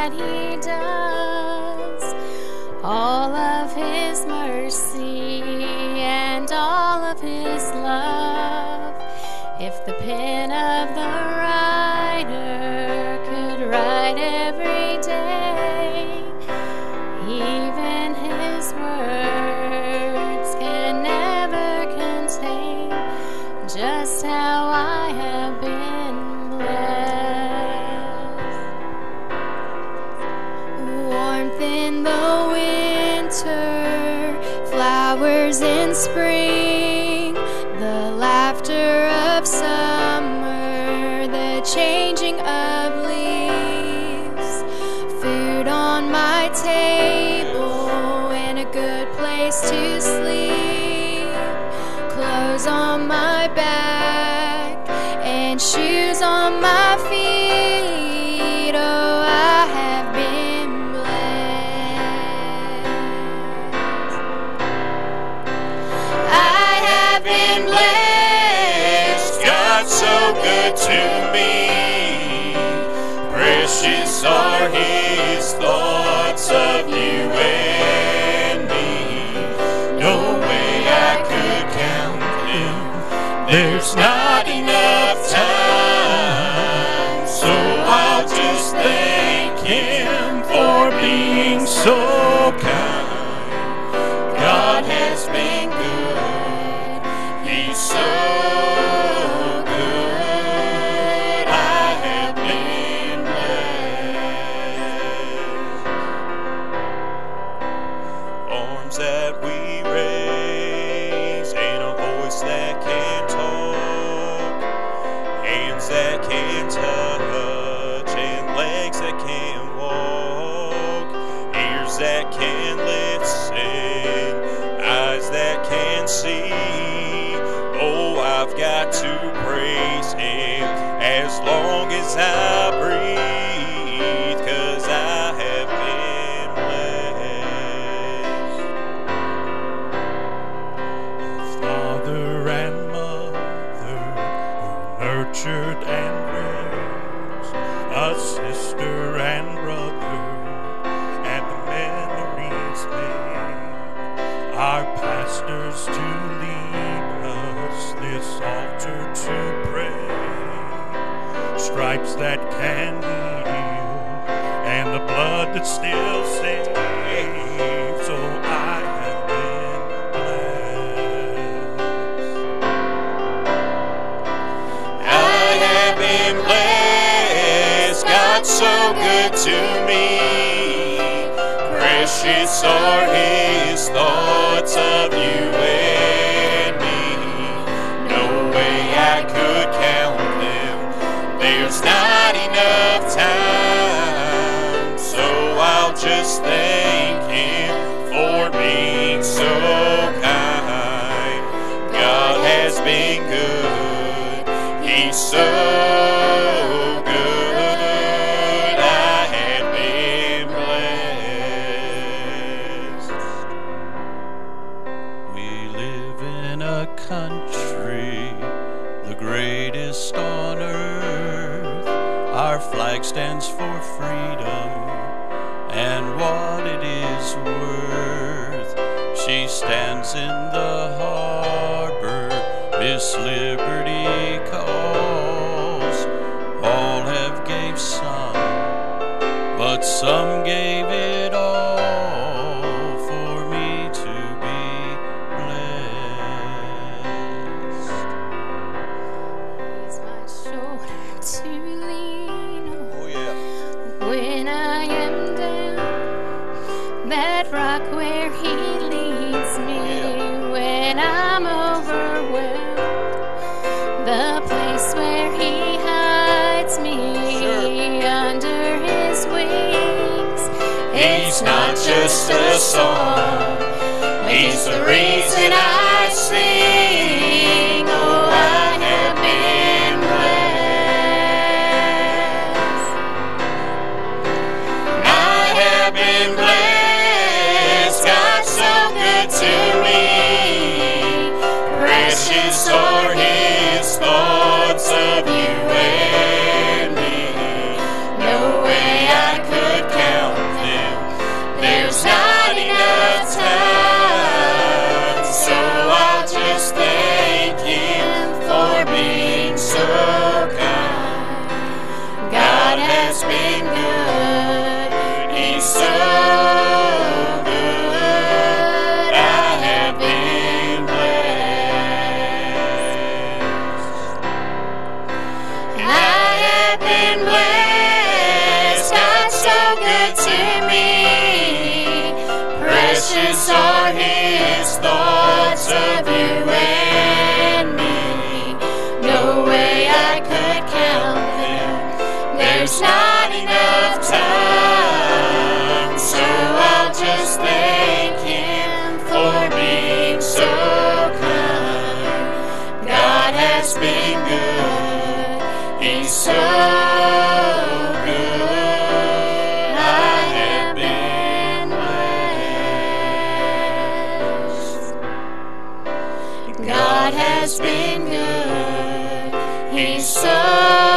that He does, all of His mercy and all of His love. If the pen of the writer could write every day, even His words can never contain just how I. in spring, the laughter of summer, the changing of leaves, food on my table, and a good place to sleep, clothes on my to me. Precious are his thoughts of you and me. No way I could count them. There's not enough time. So I'll just thank him for being so kind. God has been good. He's so eyes that can see. Oh, I've got to praise Him as long as I breathe, 'cause I have been blessed. Father and mother who nurtured and raised a sister and brother, to lead us, this altar to pray, stripes that can heal, and the blood that still saves. So I have been blessed. I have been blessed. God's so good to me. Precious are His thoughts Our flag stands for freedom and what it is worth. She stands in the harbor, Miss Liberty just a song, He's the reason I good to me. Precious are His thoughts of you and me. No way I could count them. There's not enough time, so I'll just thank Him for being so kind. God has been has been good. He's so